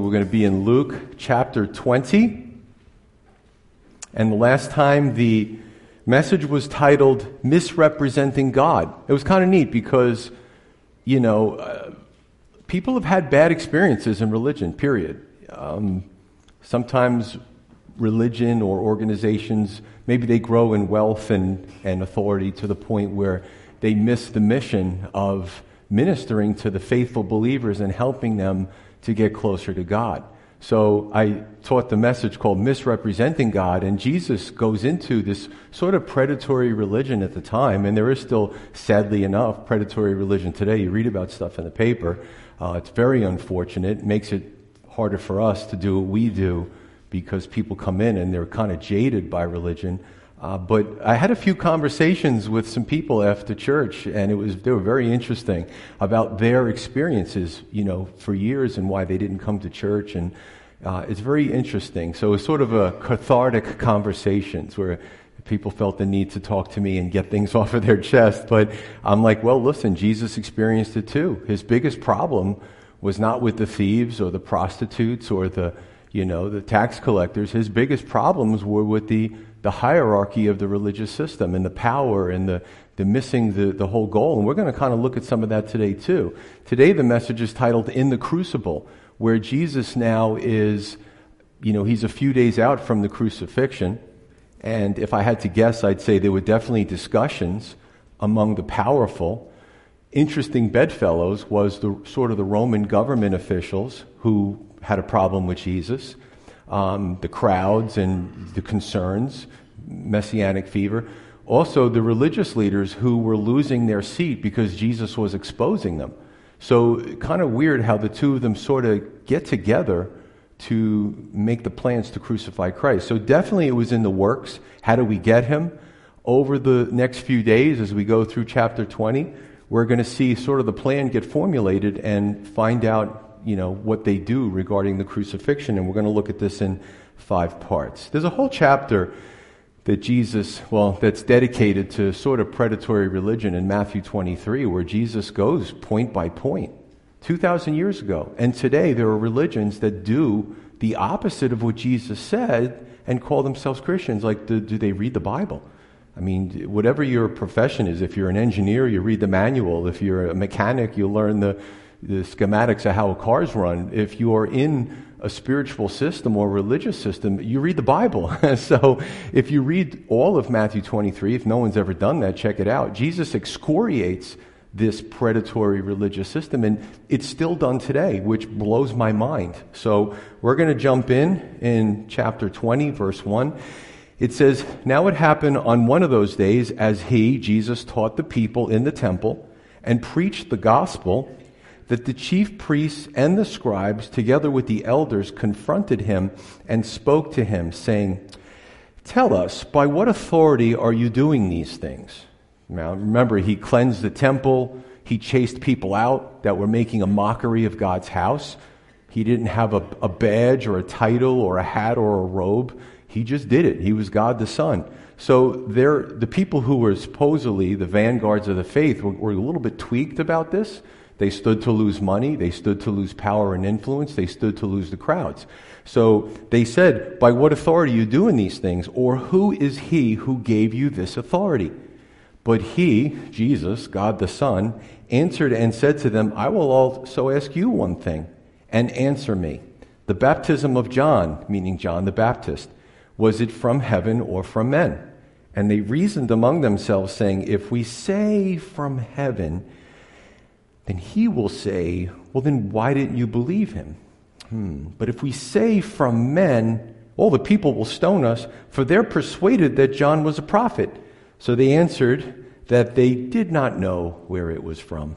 Morning we're going to be in Luke chapter 20. And the last time the message was titled Misrepresenting God. It was kind of neat because, you know, uh, people have had bad experiences in religion, period. Um, sometimes religion or organizations, maybe they grow in wealth and, and authority to the point where they miss the mission of ministering to the faithful believers and helping them to get closer to God. So I taught the message called Misrepresenting God, and Jesus goes into this sort of predatory religion at the time, and there is still, sadly enough, predatory religion today. You read about stuff in the paper. Uh, it's very unfortunate. It makes it harder for us to do what we do because people come in and they're kind of jaded by religion. Uh, but I had a few conversations with some people after church, and it was they were very interesting about their experiences, you know, for years and why they didn't come to church, and uh, it's very interesting. So it was sort of a cathartic conversations where people felt the need to talk to me and get things off of their chest. But I'm like, well, listen, Jesus experienced it too. His biggest problem was not with the thieves or the prostitutes or the, you know, the tax collectors. His biggest problems were with the the hierarchy of the religious system and the power and the, the missing the, the whole goal. And we're going to kind of look at some of that today, too. Today, the message is titled In the Crucible, where Jesus now is, you know, he's a few days out from the crucifixion. And if I had to guess, I'd say there were definitely discussions among the powerful. Interesting bedfellows was the sort of the Roman government officials who had a problem with Jesus um, the crowds and the concerns, messianic fever. Also, the religious leaders who were losing their seat because Jesus was exposing them. So, kind of weird how the two of them sort of get together to make the plans to crucify Christ. So, definitely it was in the works. How do we get him? Over the next few days, as we go through chapter 20, we're going to see sort of the plan get formulated and find out you know, what they do regarding the crucifixion, and we're going to look at this in five parts. There's a whole chapter that Jesus, well, that's dedicated to sort of predatory religion in Matthew 23, where Jesus goes point by point, 2,000 years ago. And today there are religions that do the opposite of what Jesus said and call themselves Christians. Like, do, do they read the Bible? I mean, whatever your profession is, if you're an engineer, you read the manual. If you're a mechanic, you learn the, the schematics of how cars run. If you are in a spiritual system or religious system, you read the Bible. so if you read all of Matthew 23, if no one's ever done that, check it out. Jesus excoriates this predatory religious system, and it's still done today, which blows my mind. So we're going to jump in in chapter 20, verse 1. It says, Now it happened on one of those days as he, Jesus, taught the people in the temple and preached the gospel that the chief priests and the scribes, together with the elders, confronted him and spoke to him, saying, Tell us, by what authority are you doing these things? Now, remember, he cleansed the temple, he chased people out that were making a mockery of God's house. He didn't have a, a badge or a title or a hat or a robe. He just did it. He was God the Son. So the people who were supposedly the vanguards of the faith were, were a little bit tweaked about this. They stood to lose money. They stood to lose power and influence. They stood to lose the crowds. So they said, By what authority are you doing these things? Or who is he who gave you this authority? But he, Jesus, God the Son, answered and said to them, I will also ask you one thing, and answer me. The baptism of John, meaning John the Baptist, was it from heaven or from men? And they reasoned among themselves, saying, If we say from heaven, then he will say, Well, then why didn't you believe him? Hmm. But if we say from men, all the people will stone us, for they're persuaded that John was a prophet. So they answered that they did not know where it was from.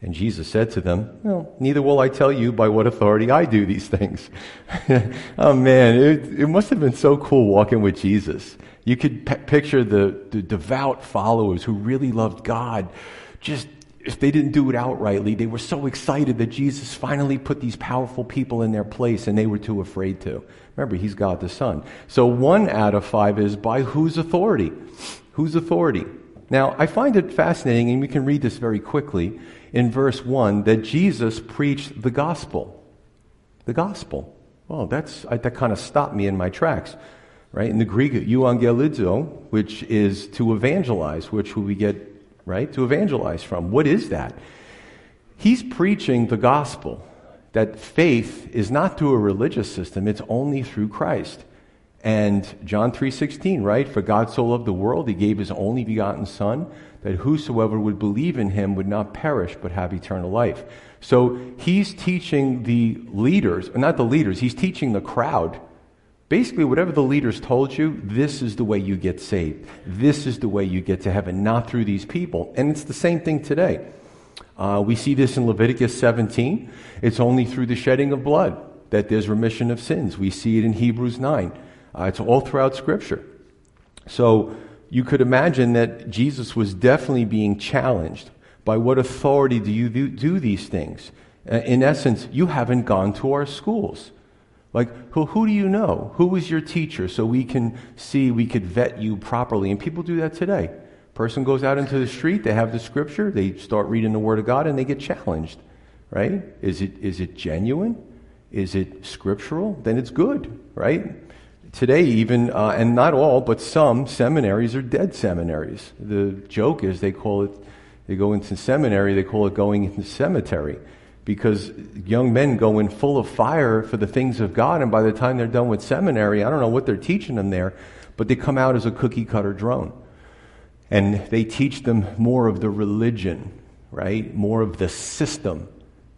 And Jesus said to them, Well, neither will I tell you by what authority I do these things. oh man, it, it, must have been so cool walking with Jesus. You could p- picture the, the devout followers who really loved God. Just, if they didn't do it outrightly, they were so excited that Jesus finally put these powerful people in their place and they were too afraid to. Remember, he's God the Son. So one out of five is by whose authority? Whose authority? Now, I find it fascinating, and we can read this very quickly in verse 1 that Jesus preached the gospel. The gospel. Well, that's, that kind of stopped me in my tracks. Right? In the Greek, euangelizo, which is to evangelize, which we get, right, to evangelize from. What is that? He's preaching the gospel that faith is not through a religious system, it's only through Christ. And John 3:16, right? For God so loved the world, he gave his only begotten son that whosoever would believe in him would not perish but have eternal life. So he's teaching the leaders, not the leaders, he's teaching the crowd. Basically, whatever the leaders told you, this is the way you get saved. This is the way you get to heaven, not through these people. And it's the same thing today. Uh, we see this in Leviticus 17. It's only through the shedding of blood that there's remission of sins. We see it in Hebrews 9. Uh, it's all throughout Scripture. So you could imagine that Jesus was definitely being challenged. By what authority do you do these things? Uh, in essence, you haven't gone to our schools. Like, who, who do you know? Who was your teacher so we can see, we could vet you properly? And people do that today. Person goes out into the street, they have the scripture, they start reading the Word of God, and they get challenged. Right? Is it, is it genuine? Is it scriptural? Then it's good, right? today, even, uh, and not all, but some seminaries are dead seminaries. The joke is they call it, they go into seminary, they call it going into cemetery. Because young men go in full of fire for the things of God, and by the time they're done with seminary, I don't know what they're teaching them there, but they come out as a cookie cutter drone. And they teach them more of the religion, right? More of the system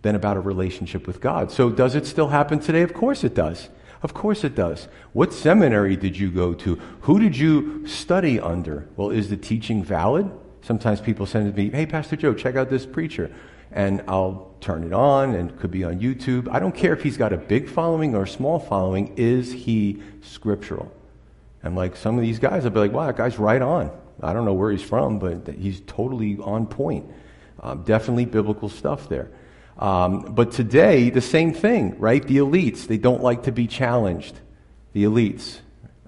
than about a relationship with God. So, does it still happen today? Of course it does. Of course it does. What seminary did you go to? Who did you study under? Well, is the teaching valid? Sometimes people send me, hey, Pastor Joe, check out this preacher. And I'll turn it on and it could be on YouTube. I don't care if he's got a big following or a small following. Is he scriptural? And like some of these guys, I'll be like, wow, that guy's right on. I don't know where he's from, but he's totally on point. Um, definitely biblical stuff there. Um, but today, the same thing, right? The elites, they don't like to be challenged. The elites.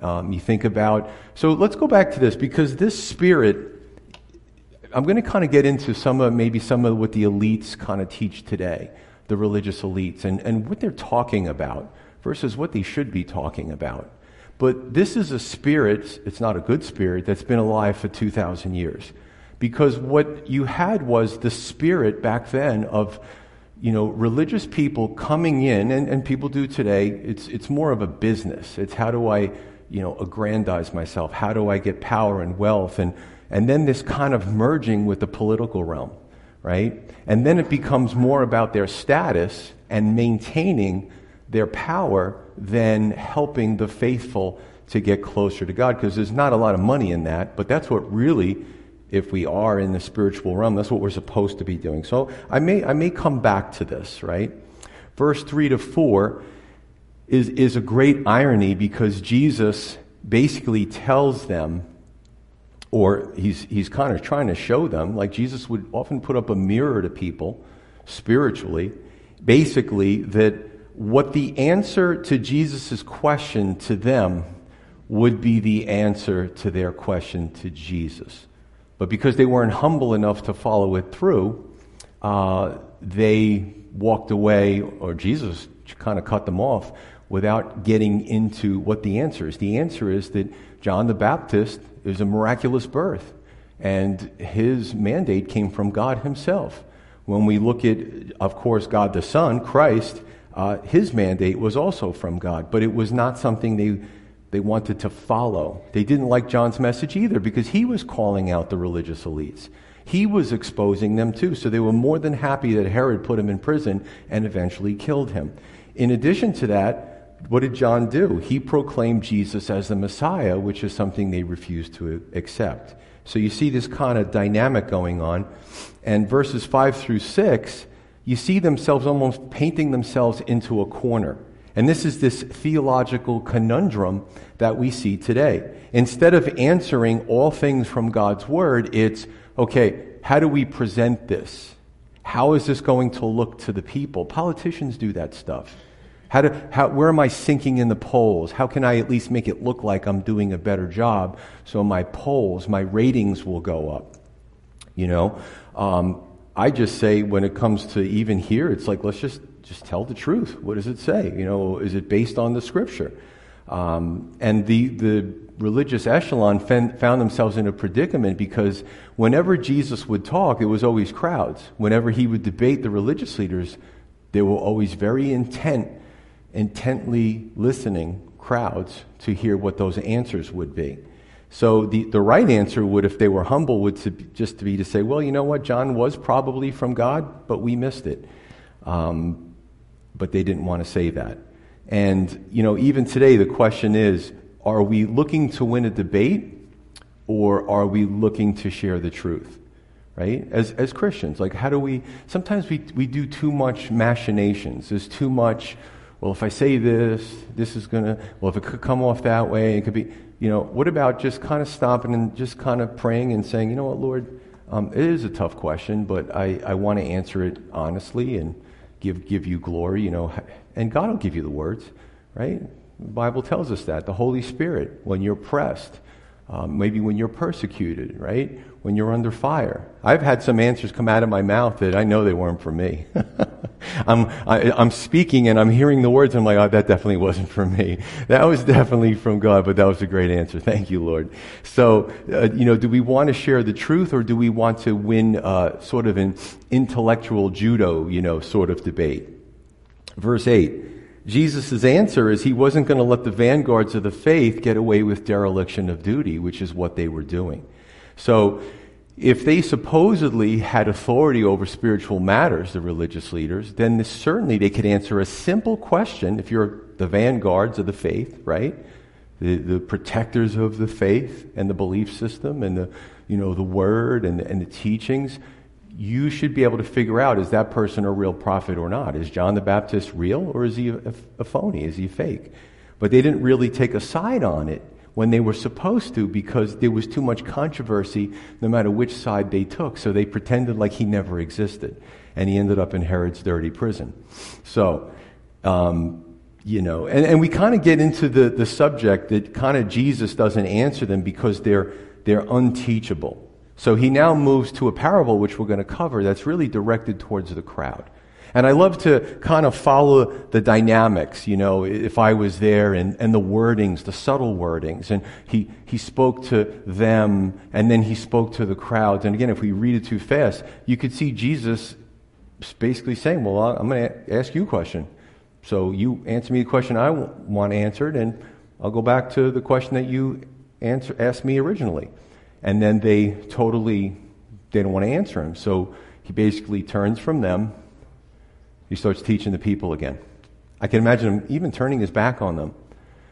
Um, you think about. So let's go back to this because this spirit, I'm going to kind of get into some of maybe some of what the elites kind of teach today, the religious elites, and, and what they're talking about versus what they should be talking about. But this is a spirit, it's not a good spirit, that's been alive for 2,000 years. Because what you had was the spirit back then of you know, religious people coming in, and, and people do today, it's, it's more of a business. It's how do I, you know, aggrandize myself? How do I get power and wealth? And, and then this kind of merging with the political realm, right? And then it becomes more about their status and maintaining their power than helping the faithful to get closer to God, because there's not a lot of money in that, but that's what really if we are in the spiritual realm. That's what we're supposed to be doing. So I may, I may come back to this, right? Verse 3 to 4 is, is a great irony because Jesus basically tells them, or he's, he's kind of trying to show them, like Jesus would often put up a mirror to people spiritually, basically, that what the answer to Jesus' question to them would be the answer to their question to Jesus. But because they weren't humble enough to follow it through, uh, they walked away, or Jesus kind of cut them off without getting into what the answer is. The answer is that John the Baptist is a miraculous birth, and his mandate came from God himself. When we look at, of course, God the Son, Christ, uh, his mandate was also from God, but it was not something they they wanted to follow. They didn't like John's message either because he was calling out the religious elites. He was exposing them too, so they were more than happy that Herod put him in prison and eventually killed him. In addition to that, what did John do? He proclaimed Jesus as the Messiah, which is something they refused to accept. So you see this kind of dynamic going on. And verses 5 through 6, you see themselves almost painting themselves into a corner. And this is this theological conundrum that we see today. Instead of answering all things from God's Word, it's okay, how do we present this? How is this going to look to the people? Politicians do that stuff. How do, how, where am I sinking in the polls? How can I at least make it look like I'm doing a better job so my polls, my ratings will go up? You know, um, I just say when it comes to even here, it's like let's just just tell the truth. What does it say? You know, is it based on the scripture? Um, and the the religious echelon found themselves in a predicament because whenever Jesus would talk, it was always crowds. Whenever he would debate the religious leaders, they were always very intent, intently listening crowds to hear what those answers would be. So the, the right answer would, if they were humble, would to, just to be to say, well, you know what, John was probably from God, but we missed it. Um, but they didn't want to say that. And, you know, even today, the question is are we looking to win a debate or are we looking to share the truth? Right? As, as Christians, like, how do we, sometimes we, we do too much machinations. There's too much, well, if I say this, this is going to, well, if it could come off that way, it could be, you know, what about just kind of stopping and just kind of praying and saying, you know what, Lord, um, it is a tough question, but I, I want to answer it honestly and give, give you glory, you know, and God will give you the words, right? The Bible tells us that. The Holy Spirit, when you're pressed, um, maybe when you're persecuted, right? When you're under fire. I've had some answers come out of my mouth that I know they weren't for me. I'm, I, am i am speaking and I'm hearing the words. I'm like, oh, that definitely wasn't for me. That was definitely from God, but that was a great answer. Thank you, Lord. So, uh, you know, do we want to share the truth or do we want to win uh, sort of an intellectual judo, you know, sort of debate? Verse 8. Jesus' answer is he wasn't going to let the vanguards of the faith get away with dereliction of duty, which is what they were doing. So, if they supposedly had authority over spiritual matters, the religious leaders, then this, certainly they could answer a simple question if you're the vanguards of the faith, right? The, the protectors of the faith and the belief system and the, you know, the word and, and the teachings you should be able to figure out is that person a real prophet or not? Is John the Baptist real or is he a, a phony? Is he fake? But they didn't really take a side on it when they were supposed to because there was too much controversy no matter which side they took. So they pretended like he never existed. And he ended up in Herod's dirty prison. So, um, you know, and, and we kind of get into the, the subject that kind of Jesus doesn't answer them because they're, they're unteachable. So he now moves to a parable, which we're going to cover, that's really directed towards the crowd. And I love to kind of follow the dynamics, you know, if I was there and, and the wordings, the subtle wordings. And he, he spoke to them and then he spoke to the crowds. And again, if we read it too fast, you could see Jesus basically saying, Well, I'm going to ask you a question. So you answer me the question I want answered, and I'll go back to the question that you answer, asked me originally and then they totally they don't want to answer him. So he basically turns from them. He starts teaching the people again. I can imagine him even turning his back on them,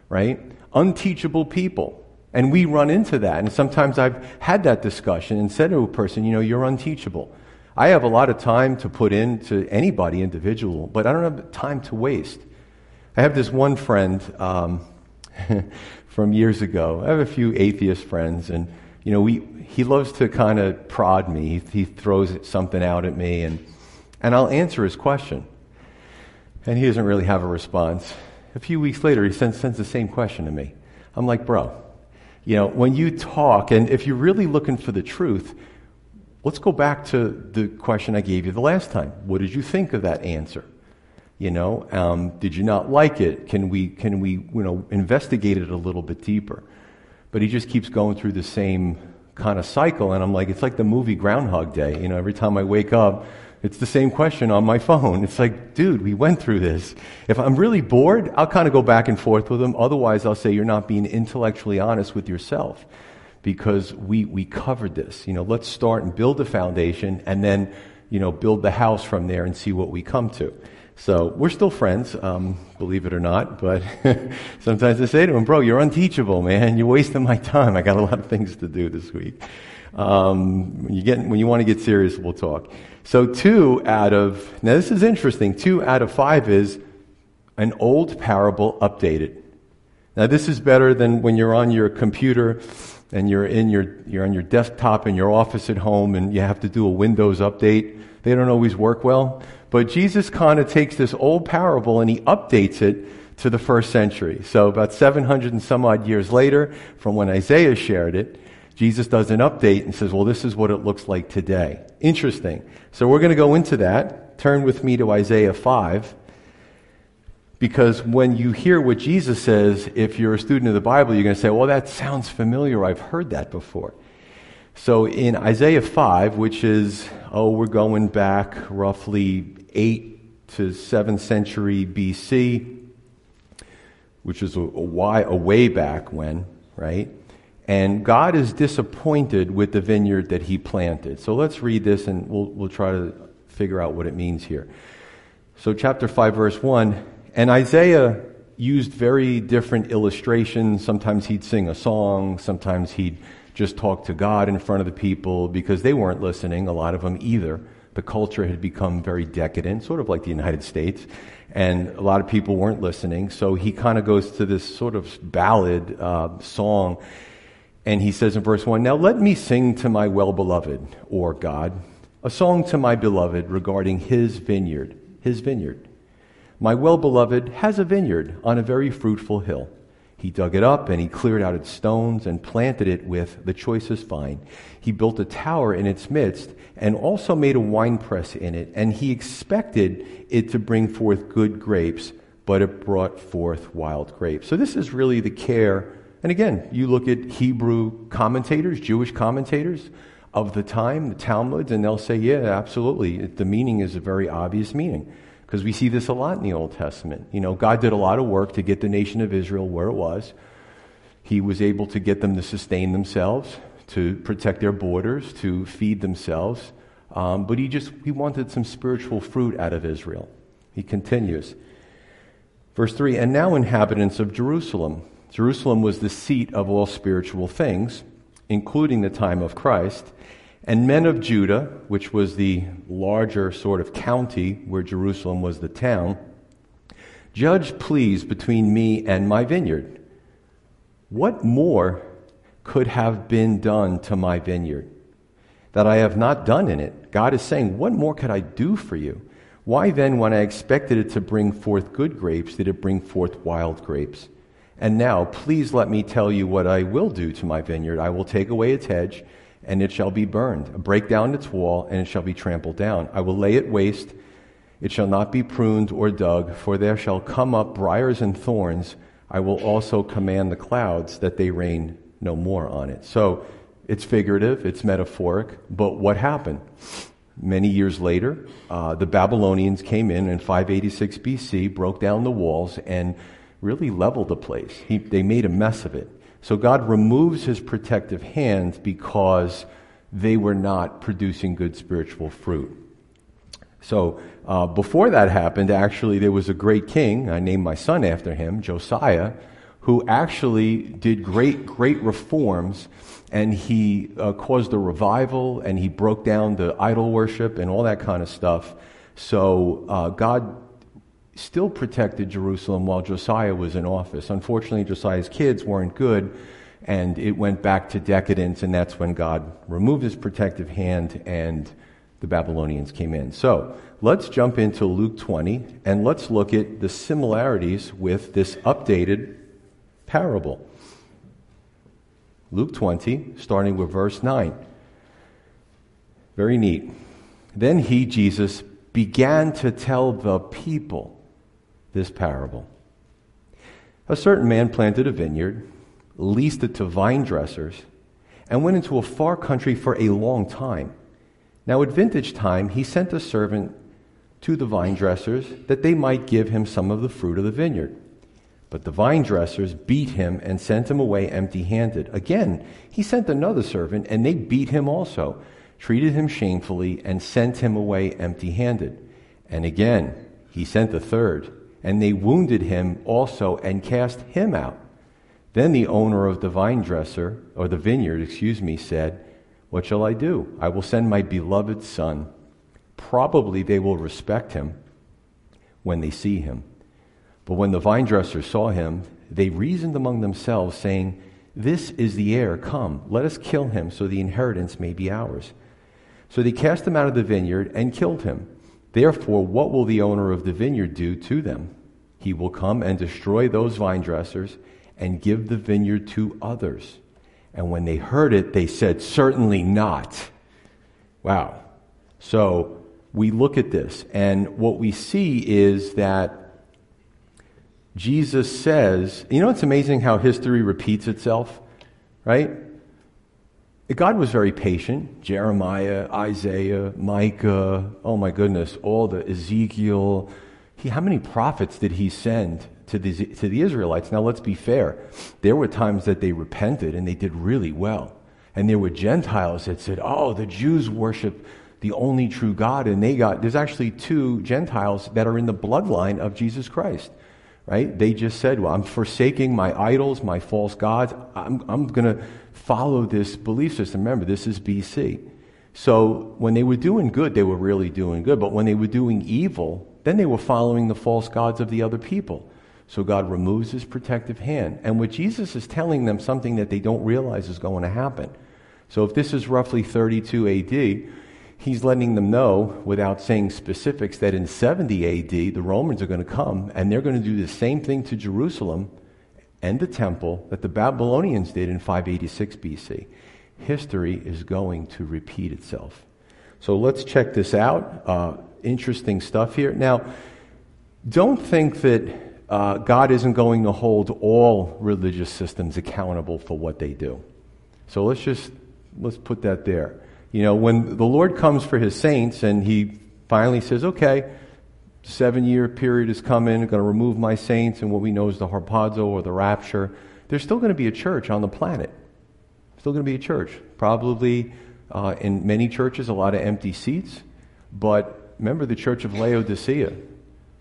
right? Unteachable people. And we run into that. And sometimes I've had that discussion and said to a person, you know, you're unteachable. I have a lot of time to put into anybody individual, but I don't have time to waste. I have this one friend um, from years ago. I have a few atheist friends, and you know, we, he loves to kind of prod me. He, he throws something out at me, and, and I'll answer his question. And he doesn't really have a response. A few weeks later, he sends, sends the same question to me. I'm like, bro, you know, when you talk, and if you're really looking for the truth, let's go back to the question I gave you the last time. What did you think of that answer? You know, um, did you not like it? Can we, can we, you know, investigate it a little bit deeper? But he just keeps going through the same kind of cycle. And I'm like, it's like the movie Groundhog Day. You know, every time I wake up, it's the same question on my phone. It's like, dude, we went through this. If I'm really bored, I'll kind of go back and forth with him. Otherwise, I'll say, you're not being intellectually honest with yourself because we, we covered this. You know, let's start and build a foundation and then, you know, build the house from there and see what we come to. So we're still friends, um, believe it or not. But sometimes I say to him, "Bro, you're unteachable, man. You're wasting my time. I got a lot of things to do this week." Um, when you get when you want to get serious, we'll talk. So two out of now this is interesting. Two out of five is an old parable updated. Now this is better than when you're on your computer and you're in your you're on your desktop in your office at home and you have to do a Windows update. They don't always work well. But Jesus kind of takes this old parable and he updates it to the first century. So about 700 and some odd years later, from when Isaiah shared it, Jesus does an update and says, well, this is what it looks like today. Interesting. So we're going to go into that. Turn with me to Isaiah 5. Because when you hear what Jesus says, if you're a student of the Bible, you're going to say, well, that sounds familiar. I've heard that before. So in Isaiah 5, which is, oh, we're going back roughly 8 to 7th century BC, which is a, a, why, a way back when, right? And God is disappointed with the vineyard that he planted. So let's read this and we'll, we'll try to figure out what it means here. So, chapter 5, verse 1 And Isaiah used very different illustrations. Sometimes he'd sing a song, sometimes he'd just talk to God in front of the people because they weren't listening, a lot of them either. The culture had become very decadent, sort of like the United States, and a lot of people weren't listening. So he kind of goes to this sort of ballad uh, song, and he says in verse 1 Now let me sing to my well beloved, or God, a song to my beloved regarding his vineyard, his vineyard. My well beloved has a vineyard on a very fruitful hill. He dug it up and he cleared out its stones and planted it with the choicest vine. He built a tower in its midst and also made a winepress in it. And he expected it to bring forth good grapes, but it brought forth wild grapes. So this is really the care. And again, you look at Hebrew commentators, Jewish commentators of the time, the Talmuds, and they'll say, yeah, absolutely. The meaning is a very obvious meaning. Because we see this a lot in the Old Testament. You know, God did a lot of work to get the nation of Israel where it was. He was able to get them to sustain themselves, to protect their borders, to feed themselves. Um, but he just he wanted some spiritual fruit out of Israel. He continues. Verse 3 And now, inhabitants of Jerusalem. Jerusalem was the seat of all spiritual things, including the time of Christ. And men of Judah, which was the larger sort of county where Jerusalem was the town, judge please between me and my vineyard. What more could have been done to my vineyard that I have not done in it? God is saying, What more could I do for you? Why then, when I expected it to bring forth good grapes, did it bring forth wild grapes? And now, please let me tell you what I will do to my vineyard. I will take away its hedge and it shall be burned. Break down its wall, and it shall be trampled down. I will lay it waste. It shall not be pruned or dug, for there shall come up briers and thorns. I will also command the clouds that they rain no more on it. So it's figurative, it's metaphoric, but what happened? Many years later, uh, the Babylonians came in in 586 BC, broke down the walls, and really leveled the place. He, they made a mess of it. So God removes his protective hands because they were not producing good spiritual fruit. So uh, before that happened, actually, there was a great king. I named my son after him, Josiah, who actually did great, great reforms, and he uh, caused a revival, and he broke down the idol worship and all that kind of stuff. So uh, God still protected Jerusalem while Josiah was in office. Unfortunately, Josiah's kids weren't good, and it went back to decadence, and that's when God removed his protective hand and the Babylonians came in. So let's jump into Luke 20 and let's look at the similarities with this updated parable. Luke 20, starting with verse 9. Very neat. Then he, Jesus, began to tell the people this parable. A certain man planted a vineyard, leased it to vine dressers, and went into a far country for a long time. Now, at vintage time, he sent a servant to the vine dressers that they might give him some of the fruit of the vineyard. But the vine dressers beat him and sent him away empty handed. Again, he sent another servant, and they beat him also, treated him shamefully, and sent him away empty handed. And again, He sent a third, and they wounded him also and cast him out. Then the owner of the vine dresser, or the vineyard, excuse me, said, What shall I do? I will send my beloved son. Probably they will respect him when they see him. But when the vine dressers saw him, they reasoned among themselves, saying, This is the heir. Come, let us kill him, so the inheritance may be ours. So they cast him out of the vineyard and killed him. Therefore, what will the owner of the vineyard do to them? He will come and destroy those vine dressers and give the vineyard to others. And when they heard it, they said, Certainly not. Wow. So we look at this, and what we see is that Jesus says, you know, it's amazing how history repeats itself, right? God was very patient. Jeremiah, Isaiah, Micah, oh my goodness, all the Ezekiel. He, how many prophets did he send to the, to the Israelites? Now, let's be fair. There were times that they repented and they did really well. And there were Gentiles that said, oh, the Jews worship the only true God. And they got, there's actually two Gentiles that are in the bloodline of Jesus Christ right? They just said, well, I'm forsaking my idols, my false gods. I'm, I'm going to follow this belief system. Remember, this is BC. So when they were doing good, they were really doing good. But when they were doing evil, then they were following the false gods of the other people. So God removes his protective hand. And what Jesus is telling them something that they don't realize is going to happen. So if this is roughly 32 AD, he's letting them know, without saying specifics, that in 70 AD, the Romans are going to come and they're going to do the same thing to Jerusalem and the temple that the Babylonians did in 586 BC. History is going to repeat itself. So let's check this out. Uh, interesting stuff here. Now, don't think that uh, God isn't going to hold all religious systems accountable for what they do. So let's just let's put that there. You know, when the Lord comes for his saints and he finally says, okay, seven year period is coming, going to remove my saints and what we know is the harpazo or the rapture, there's still going to be a church on the planet. Still going to be a church. Probably uh, in many churches, a lot of empty seats. But remember the church of Laodicea.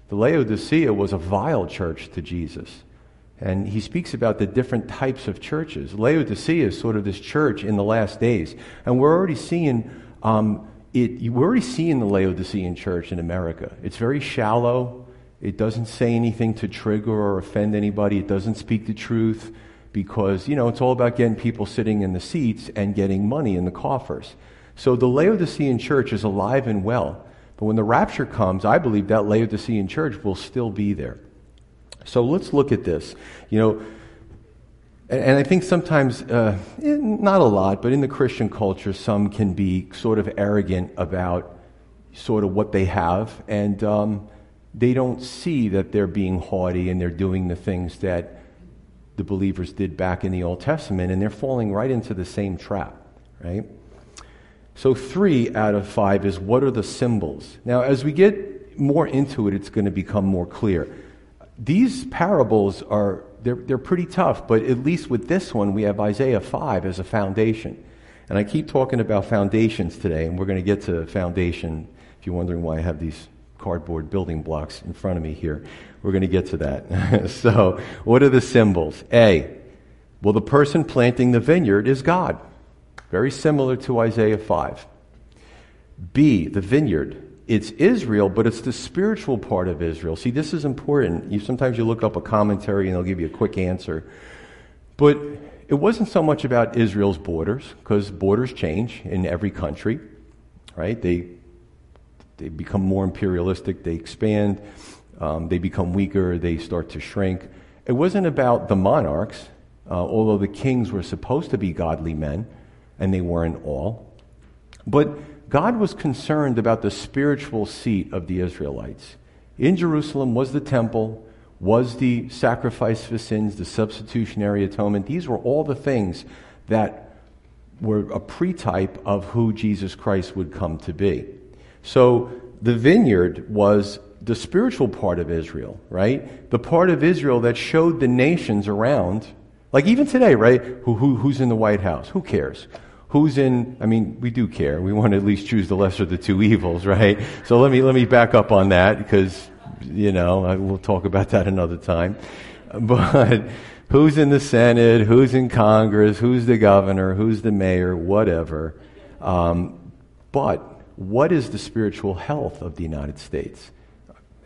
The Laodicea was a vile church to Jesus. And he speaks about the different types of churches. Laodicea is sort of this church in the last days. And we're already seeing um, it, we're already seeing the Laodicean church in America. It's very shallow. It doesn't say anything to trigger or offend anybody. It doesn't speak the truth because, you know, it's all about getting people sitting in the seats and getting money in the coffers. So the Laodicean church is alive and well. But when the rapture comes, I believe that Laodicean church will still be there. So let's look at this. You know, and I think sometimes, uh, eh, not a lot, but in the Christian culture, some can be sort of arrogant about sort of what they have, and um, they don't see that they're being haughty and they're doing the things that the believers did back in the Old Testament, and they're falling right into the same trap, right? So, three out of five is what are the symbols? Now, as we get more into it, it's going to become more clear these parables are they're, they're pretty tough, but at least with this one, we have Isaiah 5 as a foundation. And I keep talking about foundations today, and we're going to get to foundation. If you're wondering why I have these cardboard building blocks in front of me here, we're going to get to that. so, what are the symbols? A, well, the person planting the vineyard is God. Very similar to Isaiah 5. B, the vineyard it's Israel, but it's the spiritual part of Israel. See, this is important. You sometimes you look up a commentary and they'll give you a quick answer. But it wasn't so much about Israel's borders, because borders change in every country, right? They they become more imperialistic, they expand, um, they become weaker, they start to shrink. It wasn't about the monarchs, uh, although the kings were supposed to be godly men, and they weren't all. But God was concerned about the spiritual seat of the Israelites. In Jerusalem was the temple, was the sacrifice for sins, the substitutionary atonement. These were all the things that were a pretype of who Jesus Christ would come to be. So the vineyard was the spiritual part of Israel, right? The part of Israel that showed the nations around, like even today, right? Who, who, who's in the White House? Who cares? Who's in i mean we do care we want to at least choose the lesser of the two evils right so let me let me back up on that because You know, we'll talk about that another time. But who's in the Senate, who's in Congress, who's the governor, who's the mayor, whatever. Um, but what is the spiritual health of the United States?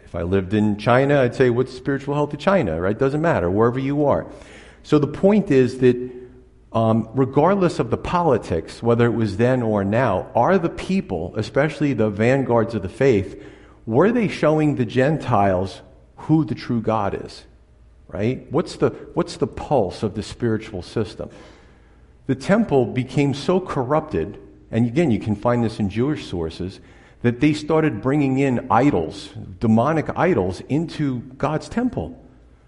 If I lived in China, I'd say, what's the spiritual health of China, right? Doesn't matter, wherever you are. So the point is that um, regardless of the politics, whether it was then or now, are the people, especially the vanguards of the faith, were they showing the Gentiles who the true God is? Right? What's the, what's the pulse of the spiritual system? The temple became so corrupted, and again, you can find this in Jewish sources, that they started bringing in idols, demonic idols, into God's temple.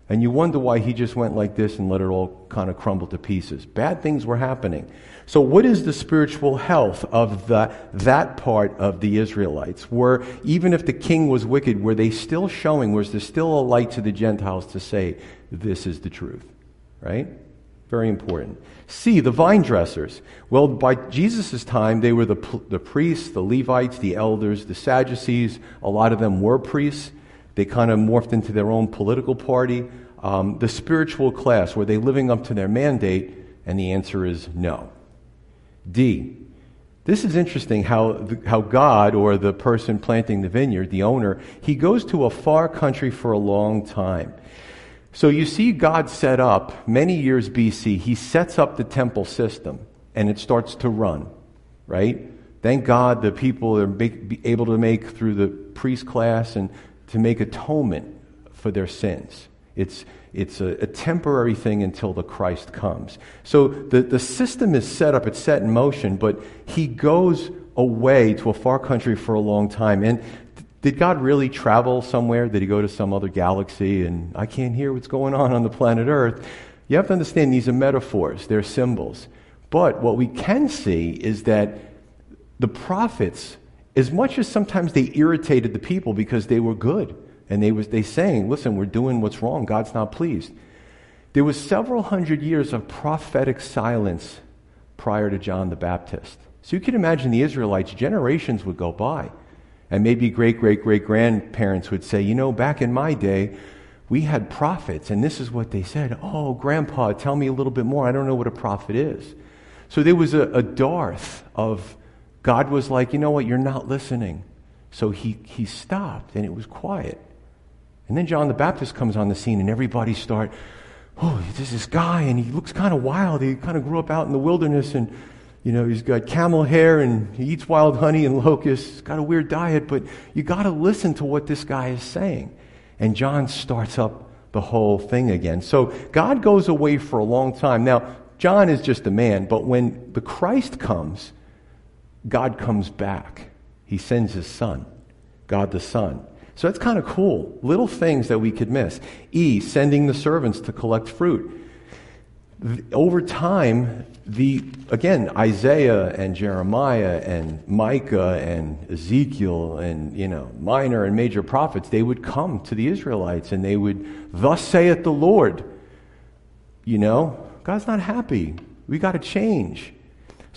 And you wonder why he just went like this and let it all kind of crumble to pieces. Bad things were happening. So, what is the spiritual health of the, that part of the Israelites? Were, even if the king was wicked, were they still showing, was there still a light to the Gentiles to say, this is the truth? Right? Very important. C, the vine dressers. Well, by Jesus' time, they were the, the priests, the Levites, the elders, the Sadducees. A lot of them were priests. They kind of morphed into their own political party. Um, the spiritual class, were they living up to their mandate? And the answer is no. D. This is interesting how, the, how God, or the person planting the vineyard, the owner, he goes to a far country for a long time. So you see God set up, many years BC, he sets up the temple system, and it starts to run, right? Thank God the people are able to make through the priest class and to make atonement for their sins. It's, it's a, a, temporary thing until the Christ comes. So the, the system is set up, it's set in motion, but he goes away to a far country for a long time. And did God really travel somewhere? Did he go to some other galaxy and I can't hear what's going on on the planet Earth? You have to understand these are metaphors, they're symbols. But what we can see is that the prophets as much as sometimes they irritated the people because they were good and they was they saying, "Listen, we're doing what's wrong. God's not pleased." There was several hundred years of prophetic silence prior to John the Baptist. So you can imagine the Israelites generations would go by. And maybe great great great grandparents would say, "You know, back in my day, we had prophets and this is what they said. Oh, grandpa, tell me a little bit more. I don't know what a prophet is." So there was a, a dearth of God was like, you know what, you're not listening. So he, he stopped and it was quiet. And then John the Baptist comes on the scene and everybody start, oh, there's this guy and he looks kind of wild. He kind of grew up out in the wilderness and, you know, he's got camel hair and he eats wild honey and locusts. He's got a weird diet, but you got to listen to what this guy is saying. And John starts up the whole thing again. So God goes away for a long time. Now, John is just a man, but when the Christ comes, God comes back. He sends his son, God the Son. So that's kind of cool. Little things that we could miss. E, sending the servants to collect fruit. Over time, the again Isaiah and Jeremiah and Micah and Ezekiel and you know minor and major prophets they would come to the Israelites and they would thus saith the Lord you know God's not happy we got to change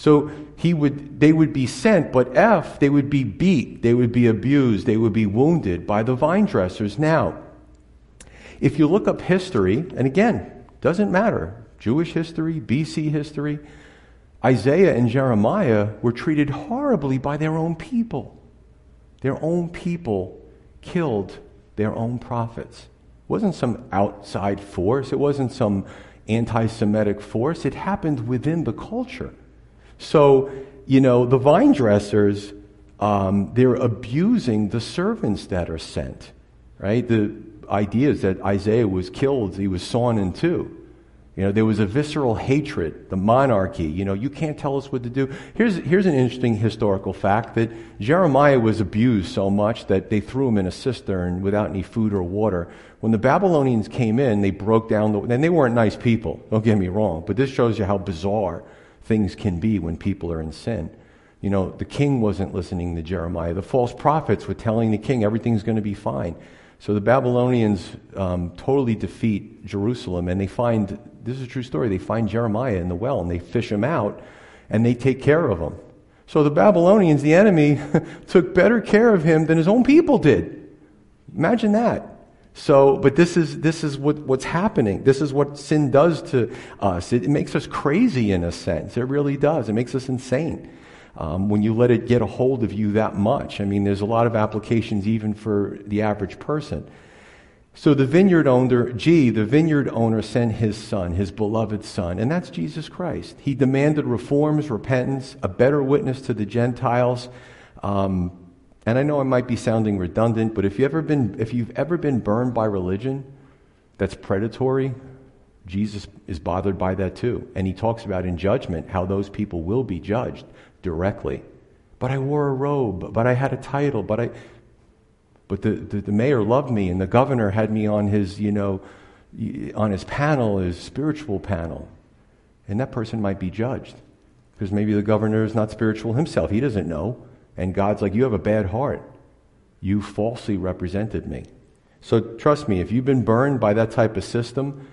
so he would, they would be sent, but F, they would be beat, they would be abused, they would be wounded by the vine dressers. Now, if you look up history, and again, doesn't matter, Jewish history, BC history, Isaiah and Jeremiah were treated horribly by their own people. Their own people killed their own prophets. It wasn't some outside force, it wasn't some anti Semitic force, it happened within the culture. So, you know, the vine dressers, um, they're abusing the servants that are sent, right? The idea is that Isaiah was killed, he was sawn in two. You know, there was a visceral hatred, the monarchy. You know, you can't tell us what to do. Here's, here's an interesting historical fact that Jeremiah was abused so much that they threw him in a cistern without any food or water. When the Babylonians came in, they broke down the, and they weren't nice people, don't get me wrong, but this shows you how bizarre things can be when people are in sin. You know, the king wasn't listening to Jeremiah. The false prophets were telling the king everything's going to be fine. So the Babylonians um, totally defeat Jerusalem, and they find this is a true story. They find Jeremiah in the well, and they fish him out, and they take care of him. So the Babylonians, the enemy, took better care of him than his own people did. Imagine that. So, but this is, this is what, what's happening. This is what sin does to us. It, it makes us crazy in a sense. It really does. It makes us insane um, when you let it get a hold of you that much. I mean, there's a lot of applications even for the average person. So the vineyard owner, G, the vineyard owner sent his son, his beloved son, and that's Jesus Christ. He demanded reforms, repentance, a better witness to the Gentiles. Um, and I know I might be sounding redundant, but if, you ever been, if you've ever been burned by religion that's predatory, Jesus is bothered by that too. And he talks about in judgment how those people will be judged directly. But I wore a robe, but I had a title, but I. But the, the, the mayor loved me, and the governor had me on his, you know, on his panel, his spiritual panel. And that person might be judged. Because maybe the governor is not spiritual himself. He doesn't know. And God's like, You have a bad heart. You falsely represented me. So trust me, if you've been burned by that type of system,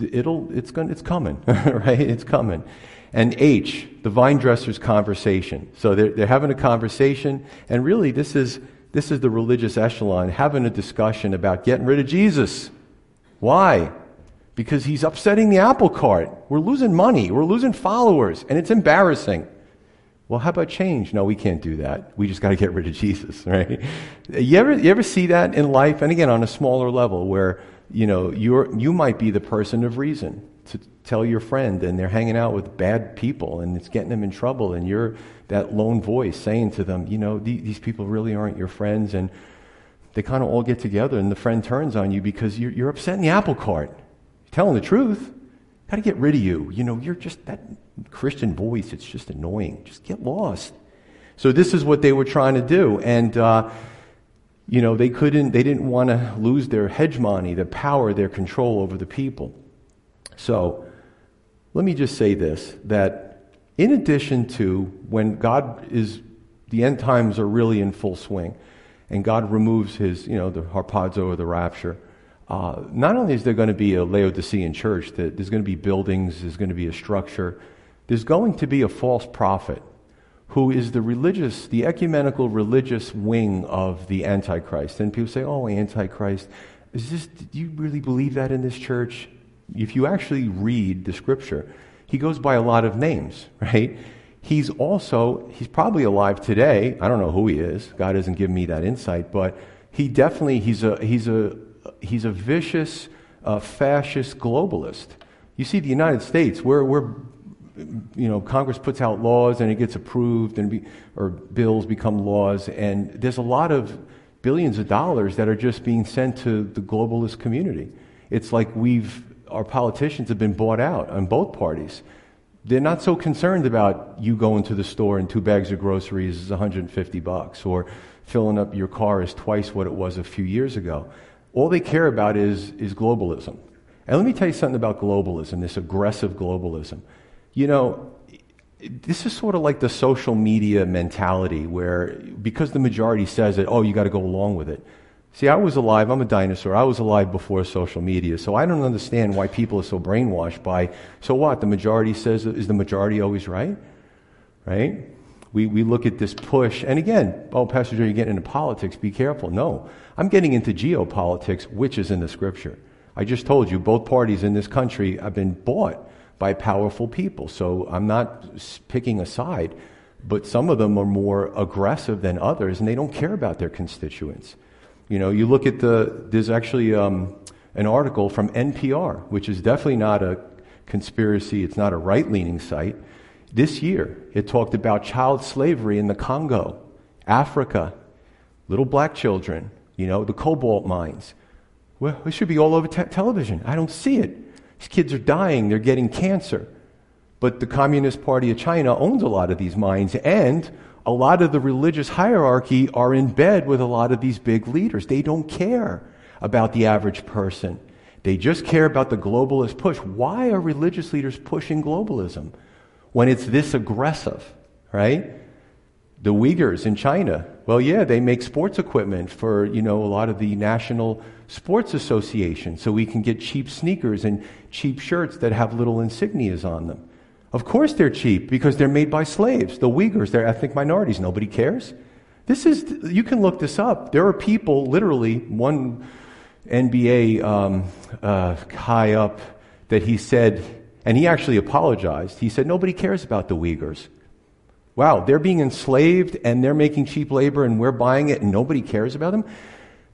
it'll, it's, going, it's coming, right? It's coming. And H, the vine dresser's conversation. So they're, they're having a conversation, and really this is, this is the religious echelon having a discussion about getting rid of Jesus. Why? Because he's upsetting the apple cart. We're losing money, we're losing followers, and it's embarrassing. Well, how about change? No, we can't do that. We just got to get rid of Jesus, right? You ever, you ever see that in life? And again, on a smaller level, where you know you're, you might be the person of reason to tell your friend, and they're hanging out with bad people, and it's getting them in trouble, and you're that lone voice saying to them, you know, these people really aren't your friends, and they kind of all get together, and the friend turns on you because you're, you're upsetting the apple cart. You're telling the truth. Got to get rid of you. You know, you're just that Christian voice, it's just annoying. Just get lost. So this is what they were trying to do. And, uh, you know, they couldn't, they didn't want to lose their hegemony, their power, their control over the people. So let me just say this that in addition to when God is, the end times are really in full swing, and God removes his, you know, the harpazo or the rapture, uh, not only is there going to be a Laodicean church, that there's going to be buildings, there's going to be a structure, there's going to be a false prophet who is the religious, the ecumenical religious wing of the Antichrist. And people say, oh, Antichrist, is this, do you really believe that in this church? If you actually read the scripture, he goes by a lot of names, right? He's also, he's probably alive today. I don't know who he is. God hasn't given me that insight, but he definitely, he's a, he's a, he's a vicious, uh, fascist globalist. You see, the United States, we're, we're you know, Congress puts out laws and it gets approved, and be, or bills become laws, and there's a lot of billions of dollars that are just being sent to the globalist community. It's like we've, our politicians have been bought out on both parties. They're not so concerned about you going to the store and two bags of groceries is 150 bucks, or filling up your car is twice what it was a few years ago. All they care about is, is globalism. And let me tell you something about globalism, this aggressive globalism. You know, this is sort of like the social media mentality where because the majority says it, oh, you got to go along with it. See, I was alive, I'm a dinosaur. I was alive before social media, so I don't understand why people are so brainwashed by, so what? The majority says, is the majority always right? Right? We, we look at this push, and again, oh, Pastor Joe, you're getting into politics, be careful. No, I'm getting into geopolitics, which is in the scripture. I just told you, both parties in this country have been bought by powerful people. So I'm not picking a side, but some of them are more aggressive than others, and they don't care about their constituents. You know, you look at the, there's actually um, an article from NPR, which is definitely not a conspiracy, it's not a right leaning site. This year, it talked about child slavery in the Congo, Africa, little black children, you know, the cobalt mines. Well, it should be all over te- television. I don't see it. These kids are dying, they're getting cancer. But the Communist Party of China owns a lot of these mines, and a lot of the religious hierarchy are in bed with a lot of these big leaders. They don't care about the average person. They just care about the globalist push. Why are religious leaders pushing globalism when it's this aggressive, right? The Uyghurs in China, well, yeah, they make sports equipment for, you know, a lot of the national sports associations so we can get cheap sneakers and cheap shirts that have little insignias on them. Of course they're cheap because they're made by slaves. The Uyghurs, they're ethnic minorities. Nobody cares. This is, you can look this up. There are people, literally, one NBA um, uh, high up, that he said, and he actually apologized. He said, Nobody cares about the Uyghurs. Wow, they're being enslaved and they're making cheap labor and we're buying it and nobody cares about them.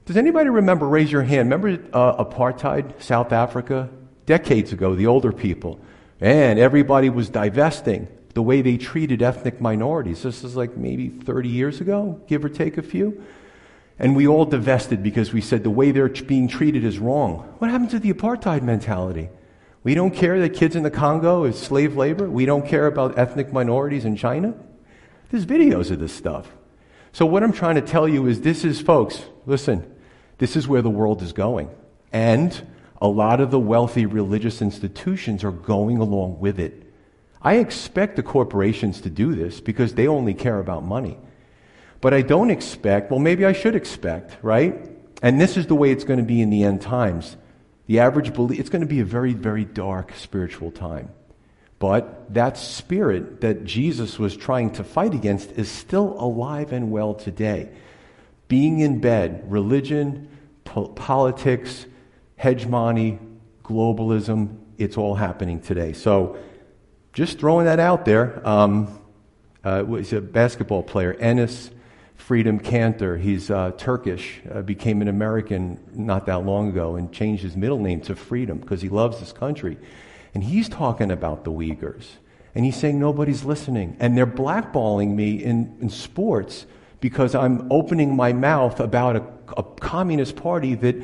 Does anybody remember, raise your hand, remember uh, apartheid, South Africa? Decades ago, the older people. And everybody was divesting the way they treated ethnic minorities. This is like maybe 30 years ago, give or take a few. And we all divested because we said the way they're being treated is wrong. What happened to the apartheid mentality? We don't care that kids in the Congo is slave labor. We don't care about ethnic minorities in China. There's videos of this stuff. So, what I'm trying to tell you is this is, folks, listen, this is where the world is going. And a lot of the wealthy religious institutions are going along with it. I expect the corporations to do this because they only care about money. But I don't expect, well, maybe I should expect, right? And this is the way it's going to be in the end times. The average belief, it's going to be a very, very dark spiritual time. But that spirit that Jesus was trying to fight against is still alive and well today. Being in bed, religion, po- politics, hegemony, globalism, it's all happening today. So just throwing that out there. Um, uh, he's a basketball player, Enes Freedom Kanter. He's uh, Turkish, uh, became an American not that long ago, and changed his middle name to Freedom because he loves this country. And he's talking about the Uyghurs. And he's saying nobody's listening. And they're blackballing me in, in sports because I'm opening my mouth about a, a communist party that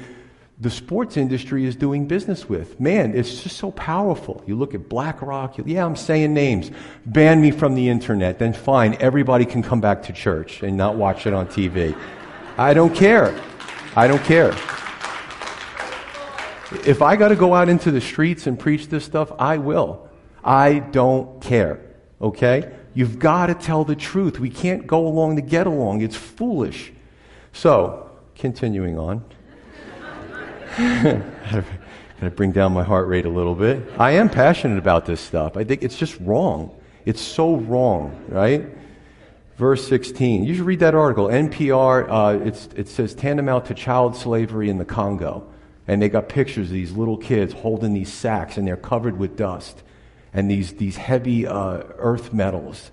the sports industry is doing business with. Man, it's just so powerful. You look at BlackRock, you, yeah, I'm saying names. Ban me from the internet, then fine, everybody can come back to church and not watch it on TV. I don't care. I don't care. If I got to go out into the streets and preach this stuff, I will. I don't care. Okay? You've got to tell the truth. We can't go along to get along. It's foolish. So, continuing on. Got to bring down my heart rate a little bit. I am passionate about this stuff. I think it's just wrong. It's so wrong, right? Verse 16. You should read that article. NPR, uh, it says tantamount to child slavery in the Congo. And they got pictures of these little kids holding these sacks, and they're covered with dust and these, these heavy uh, earth metals,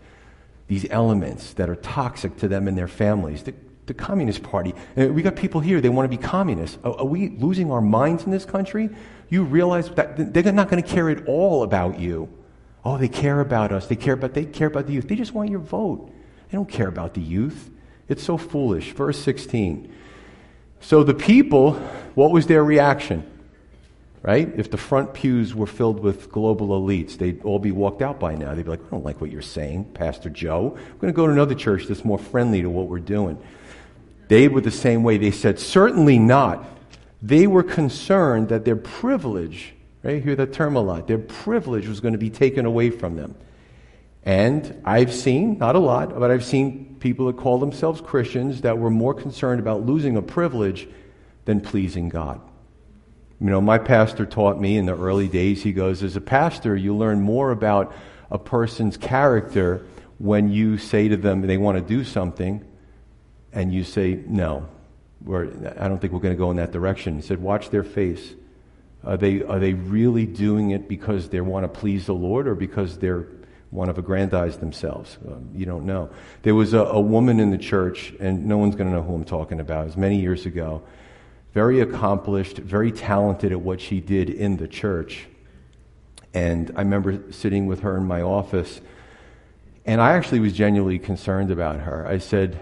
these elements that are toxic to them and their families. The, the Communist Party, uh, we got people here, they want to be communists. Are, are we losing our minds in this country? You realize that they're not going to care at all about you. Oh, they care about us. They care about, they care about the youth. They just want your vote. They don't care about the youth. It's so foolish. Verse 16. So the people, what was their reaction? Right? If the front pews were filled with global elites, they'd all be walked out by now. They'd be like, I don't like what you're saying, Pastor Joe. We're going to go to another church that's more friendly to what we're doing. They were the same way. They said, Certainly not. They were concerned that their privilege, right? Hear that term a lot. Their privilege was going to be taken away from them. And I've seen, not a lot, but I've seen people that call themselves Christians that were more concerned about losing a privilege than pleasing God. You know, my pastor taught me in the early days, he goes, as a pastor, you learn more about a person's character when you say to them they want to do something and you say, no, I don't think we're going to go in that direction. He said, watch their face. Are they, are they really doing it because they want to please the Lord or because they're want to aggrandize themselves. Um, you don't know. There was a, a, woman in the church, and no one's going to know who I'm talking about. It was many years ago. Very accomplished, very talented at what she did in the church. And I remember sitting with her in my office, and I actually was genuinely concerned about her. I said,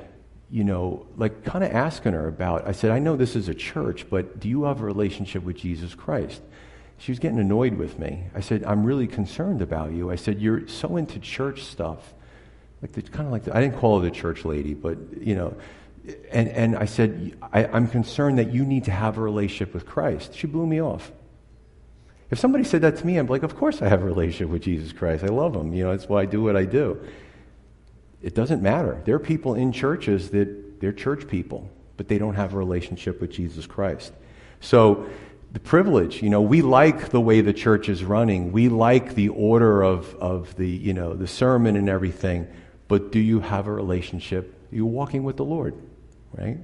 you know, like kind of asking her about, I said, I know this is a church, but do you have a relationship with Jesus Christ? She was getting annoyed with me. I said, I'm really concerned about you. I said, You're so into church stuff. Like, the, kind of like, the, I didn't call her the church lady, but, you know, and, and I said, I, I'm concerned that you need to have a relationship with Christ. She blew me off. If somebody said that to me, I'm like, Of course I have a relationship with Jesus Christ. I love him. You know, that's why I do what I do. It doesn't matter. There are people in churches that they're church people, but they don't have a relationship with Jesus Christ. So the privilege. You know, we like the way the church is running. We like the order of, of the, you know, the sermon and everything. But do you have a relationship? Are you're walking with the Lord, right?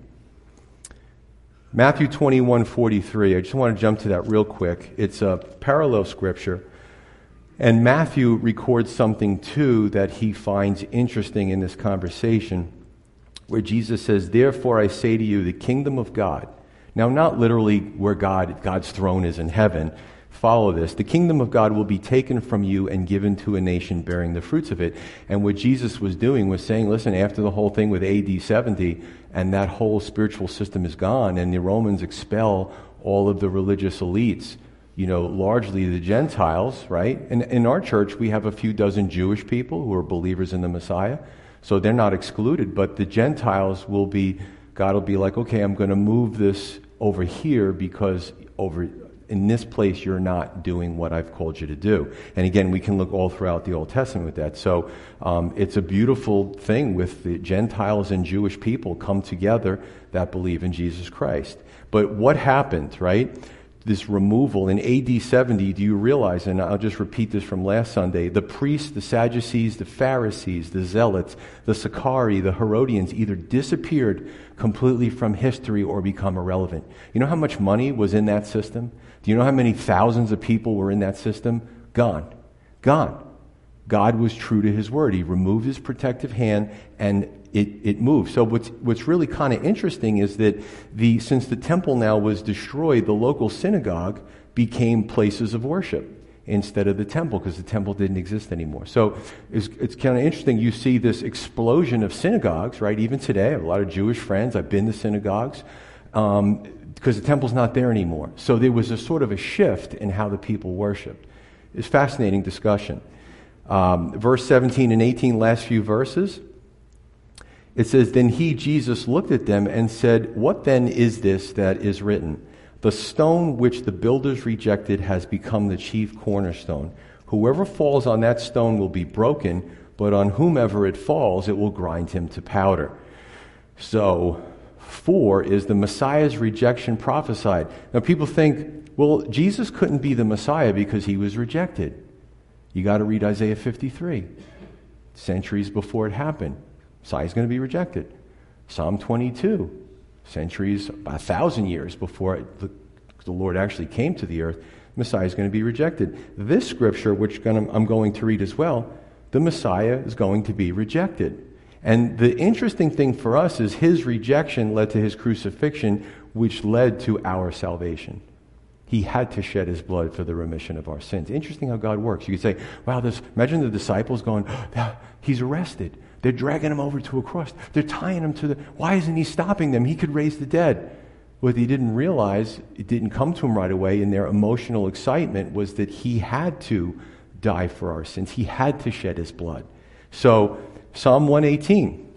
Matthew 21 43. I just want to jump to that real quick. It's a parallel scripture. And Matthew records something too that he finds interesting in this conversation, where Jesus says, Therefore I say to you, the kingdom of God. Now, not literally where God, God's throne is in heaven, follow this. The kingdom of God will be taken from you and given to a nation bearing the fruits of it. And what Jesus was doing was saying, listen, after the whole thing with AD 70, and that whole spiritual system is gone, and the Romans expel all of the religious elites, you know, largely the Gentiles, right? And in our church, we have a few dozen Jewish people who are believers in the Messiah. So they're not excluded, but the Gentiles will be, God will be like, okay, I'm going to move this over here because over in this place you're not doing what I've called you to do. And again, we can look all throughout the Old Testament with that. So um, it's a beautiful thing with the Gentiles and Jewish people come together that believe in Jesus Christ. But what happened, right? This removal in AD 70, do you realize, and I'll just repeat this from last Sunday, the priests, the Sadducees, the Pharisees, the Zealots, the Sicarii, the Herodians either disappeared completely from history or become irrelevant. You know how much money was in that system? Do you know how many thousands of people were in that system? Gone. Gone. God was true to his word. He removed his protective hand and it, it moved. So what's, what's really kind of interesting is that the, since the temple now was destroyed, the local synagogue became places of worship instead of the temple because the temple didn't exist anymore. So it's, it's kind of interesting. You see this explosion of synagogues, right? Even today, I have a lot of Jewish friends. I've been to synagogues um, because the temple's not there anymore. So there was a sort of a shift in how the people worshiped. It's fascinating discussion. Um, verse 17 and 18, last few verses. It says, Then he, Jesus, looked at them and said, What then is this that is written? The stone which the builders rejected has become the chief cornerstone. Whoever falls on that stone will be broken, but on whomever it falls, it will grind him to powder. So, four is the Messiah's rejection prophesied. Now, people think, well, Jesus couldn't be the Messiah because he was rejected. You got to read Isaiah 53, centuries before it happened. Messiah is going to be rejected. Psalm 22, centuries, a thousand years before the, the Lord actually came to the earth, Messiah is going to be rejected. This scripture, which I'm going to read as well, the Messiah is going to be rejected. And the interesting thing for us is his rejection led to his crucifixion, which led to our salvation. He had to shed his blood for the remission of our sins. Interesting how God works. You could say, wow, this, imagine the disciples going, oh, he's arrested. They're dragging him over to a cross. They're tying him to the. Why isn't he stopping them? He could raise the dead. What he didn't realize, it didn't come to him right away in their emotional excitement, was that he had to die for our sins. He had to shed his blood. So, Psalm 118.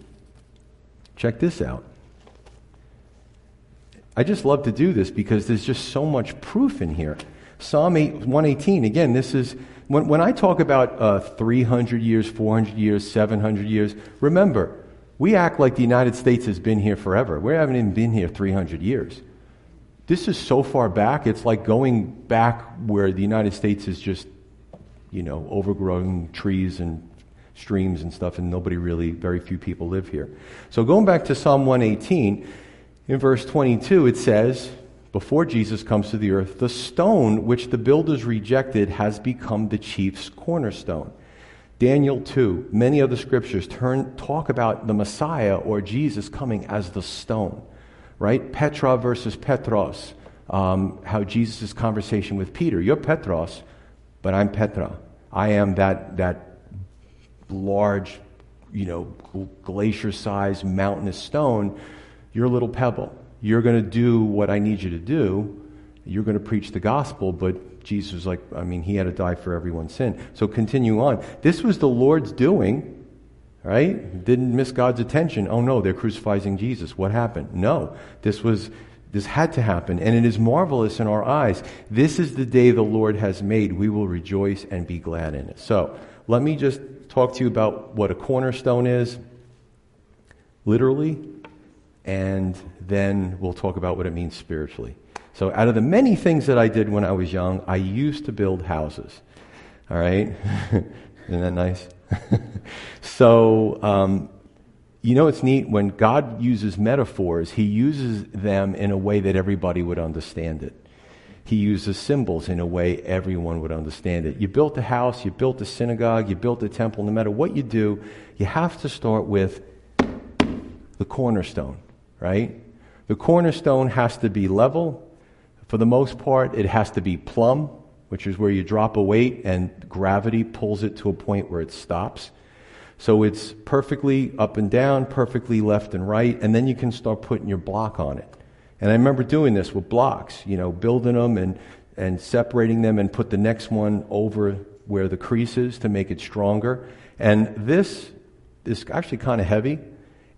Check this out. I just love to do this because there's just so much proof in here. Psalm 8, 118, again, this is when, when I talk about uh, 300 years, 400 years, 700 years, remember, we act like the United States has been here forever. We haven't even been here 300 years. This is so far back, it's like going back where the United States is just, you know, overgrown trees and streams and stuff, and nobody really, very few people live here. So going back to Psalm 118, in verse 22, it says, before Jesus comes to the earth, the stone which the builders rejected has become the chief's cornerstone. Daniel 2, many other scriptures turn, talk about the Messiah or Jesus coming as the stone, right? Petra versus Petros, um, how Jesus' conversation with Peter. You're Petros, but I'm Petra. I am that, that large, you know, glacier sized mountainous stone. You're a little pebble you're going to do what I need you to do. You're going to preach the gospel, but Jesus was like, I mean, he had to die for everyone's sin. So continue on. This was the Lord's doing, right? Didn't miss God's attention. Oh no, they're crucifying Jesus. What happened? No. This was this had to happen, and it is marvelous in our eyes. This is the day the Lord has made. We will rejoice and be glad in it. So, let me just talk to you about what a cornerstone is. Literally, and then we'll talk about what it means spiritually. So, out of the many things that I did when I was young, I used to build houses. All right? Isn't that nice? so, um, you know, it's neat when God uses metaphors, he uses them in a way that everybody would understand it. He uses symbols in a way everyone would understand it. You built a house, you built a synagogue, you built a temple, no matter what you do, you have to start with the cornerstone, right? The cornerstone has to be level. For the most part, it has to be plumb, which is where you drop a weight and gravity pulls it to a point where it stops. So it's perfectly up and down, perfectly left and right, and then you can start putting your block on it. And I remember doing this with blocks, you know, building them and, and separating them and put the next one over where the crease is to make it stronger. And this is actually kind of heavy,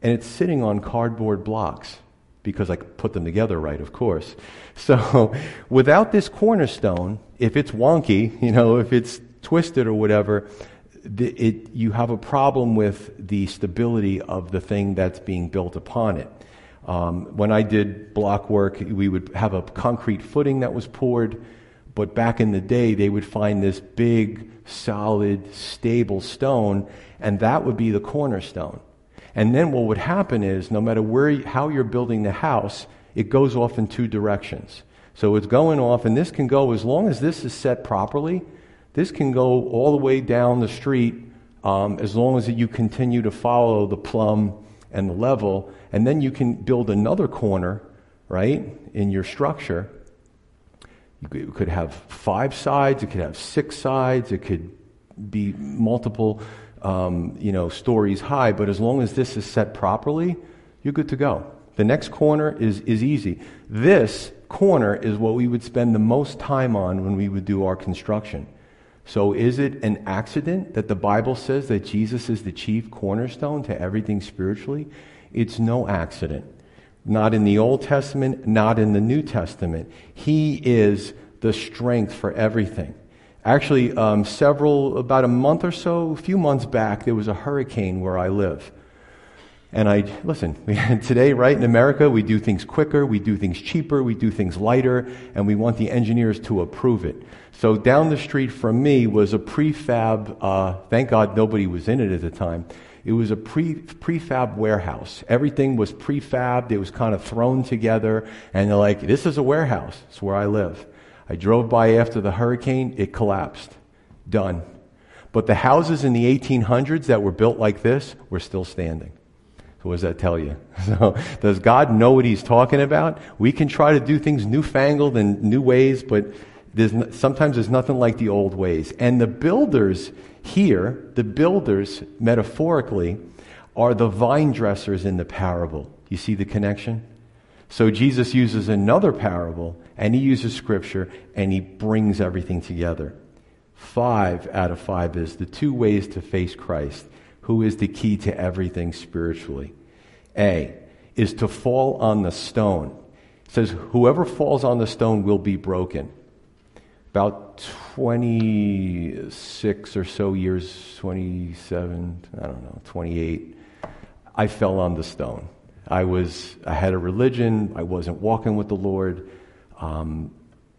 and it's sitting on cardboard blocks because I put them together right, of course. So without this cornerstone, if it's wonky, you know, if it's twisted or whatever, it, you have a problem with the stability of the thing that's being built upon it. Um, when I did block work, we would have a concrete footing that was poured, but back in the day, they would find this big, solid, stable stone, and that would be the cornerstone. And then what would happen is, no matter where, how you're building the house, it goes off in two directions. So it's going off, and this can go as long as this is set properly this can go all the way down the street um, as long as you continue to follow the plumb and the level. And then you can build another corner, right, in your structure. You could have five sides, it could have six sides, it could be multiple, um, you know, stories high. But as long as this is set properly, you're good to go. The next corner is, is easy. This corner is what we would spend the most time on when we would do our construction. So, is it an accident that the Bible says that Jesus is the chief cornerstone to everything spiritually? It's no accident. Not in the Old Testament, not in the New Testament. He is the strength for everything. Actually, um, several, about a month or so, a few months back, there was a hurricane where I live. And I, listen, today, right, in America, we do things quicker, we do things cheaper, we do things lighter, and we want the engineers to approve it. So down the street from me was a prefab, uh, thank God nobody was in it at the time. It was a pre, prefab warehouse. Everything was prefabbed. It was kind of thrown together. And they're like, this is a warehouse. It's where I live. I drove by after the hurricane. It collapsed. Done. But the houses in the 1800s that were built like this were still standing. So what does that tell you? So does God know what he's talking about? We can try to do things newfangled and new ways, but there's, sometimes there's nothing like the old ways. And the builders here, the builders, metaphorically, are the vine dressers in the parable. You see the connection? So Jesus uses another parable, and he uses scripture, and he brings everything together. Five out of five is the two ways to face Christ, who is the key to everything spiritually. A is to fall on the stone. It says, Whoever falls on the stone will be broken about 26 or so years, 27, I don't know, 28, I fell on the stone. I was, I had a religion. I wasn't walking with the Lord. Um,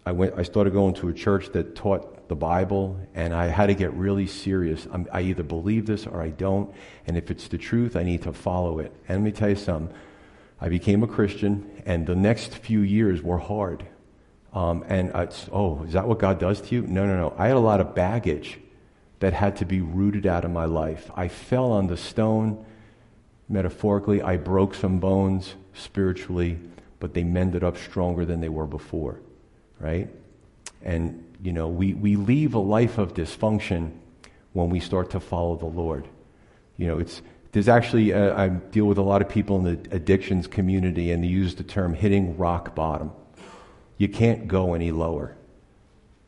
I went, I started going to a church that taught the Bible, and I had to get really serious. I'm, i either believe this or I don't, and if it's the truth, I need to follow it. And let me tell you something. I became a Christian, and the next few years were hard. Um, and oh, is that what God does to you? No, no, no. I had a lot of baggage that had to be rooted out of my life. I fell on the stone, metaphorically. I broke some bones spiritually, but they mended up stronger than they were before, right? And, you know, we, we leave a life of dysfunction when we start to follow the Lord. You know, it's, there's actually, uh, I deal with a lot of people in the addictions community, and they use the term hitting rock bottom. You can't go any lower.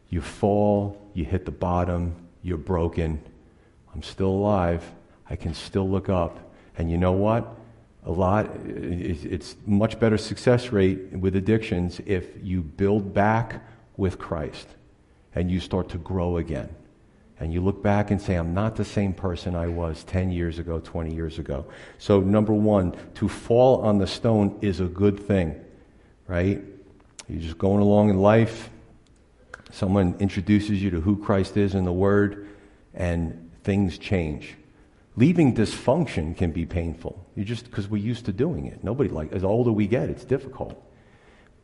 You fall, you hit the bottom, you're broken. I'm still alive. I can still look up. And you know what? A lot, it's much better success rate with addictions if you build back with Christ and you start to grow again. And you look back and say, I'm not the same person I was 10 years ago, 20 years ago. So, number one, to fall on the stone is a good thing, right? You're just going along in life. Someone introduces you to who Christ is in the Word, and things change. Leaving dysfunction can be painful. You just because we're used to doing it. Nobody like as older we get, it's difficult,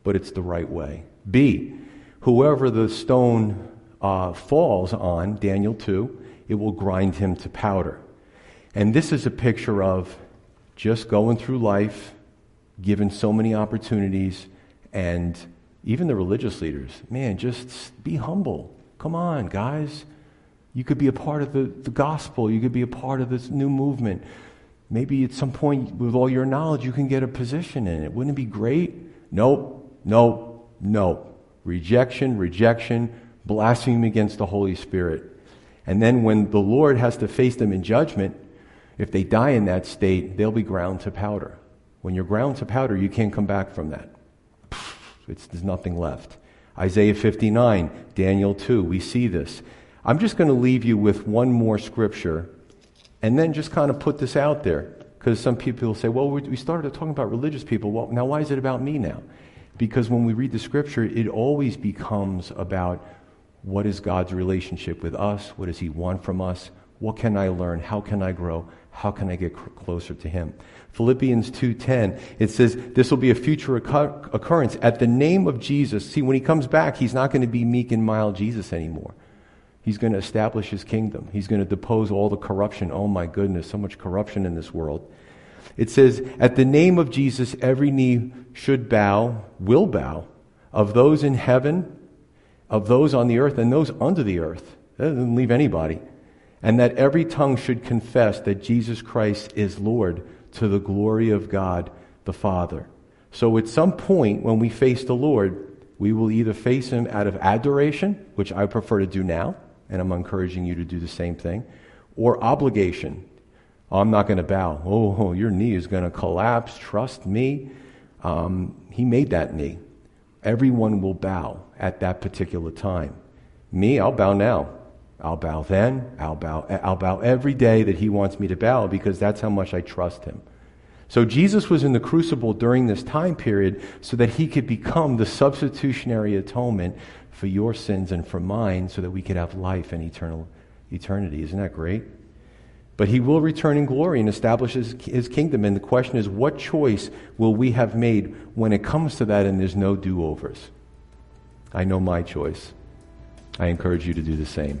but it's the right way. B, whoever the stone uh, falls on, Daniel two, it will grind him to powder. And this is a picture of just going through life, given so many opportunities, and even the religious leaders, man, just be humble. Come on, guys. You could be a part of the, the gospel. You could be a part of this new movement. Maybe at some point, with all your knowledge, you can get a position in it. Wouldn't it be great? Nope, nope, nope. Rejection, rejection, blasphemy against the Holy Spirit. And then when the Lord has to face them in judgment, if they die in that state, they'll be ground to powder. When you're ground to powder, you can't come back from that. It's, there's nothing left. Isaiah 59, Daniel 2, we see this. I'm just going to leave you with one more scripture and then just kind of put this out there. Because some people say, well, we started talking about religious people. Well, now why is it about me now? Because when we read the scripture, it always becomes about what is God's relationship with us? What does He want from us? What can I learn? How can I grow? How can I get closer to him? Philippians 2:10 it says this will be a future occur- occurrence at the name of Jesus. See when he comes back he's not going to be meek and mild Jesus anymore. He's going to establish his kingdom. He's going to depose all the corruption. Oh my goodness, so much corruption in this world. It says at the name of Jesus every knee should bow, will bow of those in heaven, of those on the earth and those under the earth. That doesn't leave anybody and that every tongue should confess that Jesus Christ is Lord to the glory of God the Father. So at some point when we face the Lord, we will either face him out of adoration, which I prefer to do now, and I'm encouraging you to do the same thing, or obligation. I'm not going to bow. Oh, your knee is going to collapse. Trust me. Um, he made that knee. Everyone will bow at that particular time. Me, I'll bow now. I'll bow then. I'll bow, I'll bow every day that he wants me to bow because that's how much I trust him. So Jesus was in the crucible during this time period so that he could become the substitutionary atonement for your sins and for mine so that we could have life and eternal eternity. Isn't that great? But he will return in glory and establish his, his kingdom. And the question is, what choice will we have made when it comes to that and there's no do overs? I know my choice. I encourage you to do the same.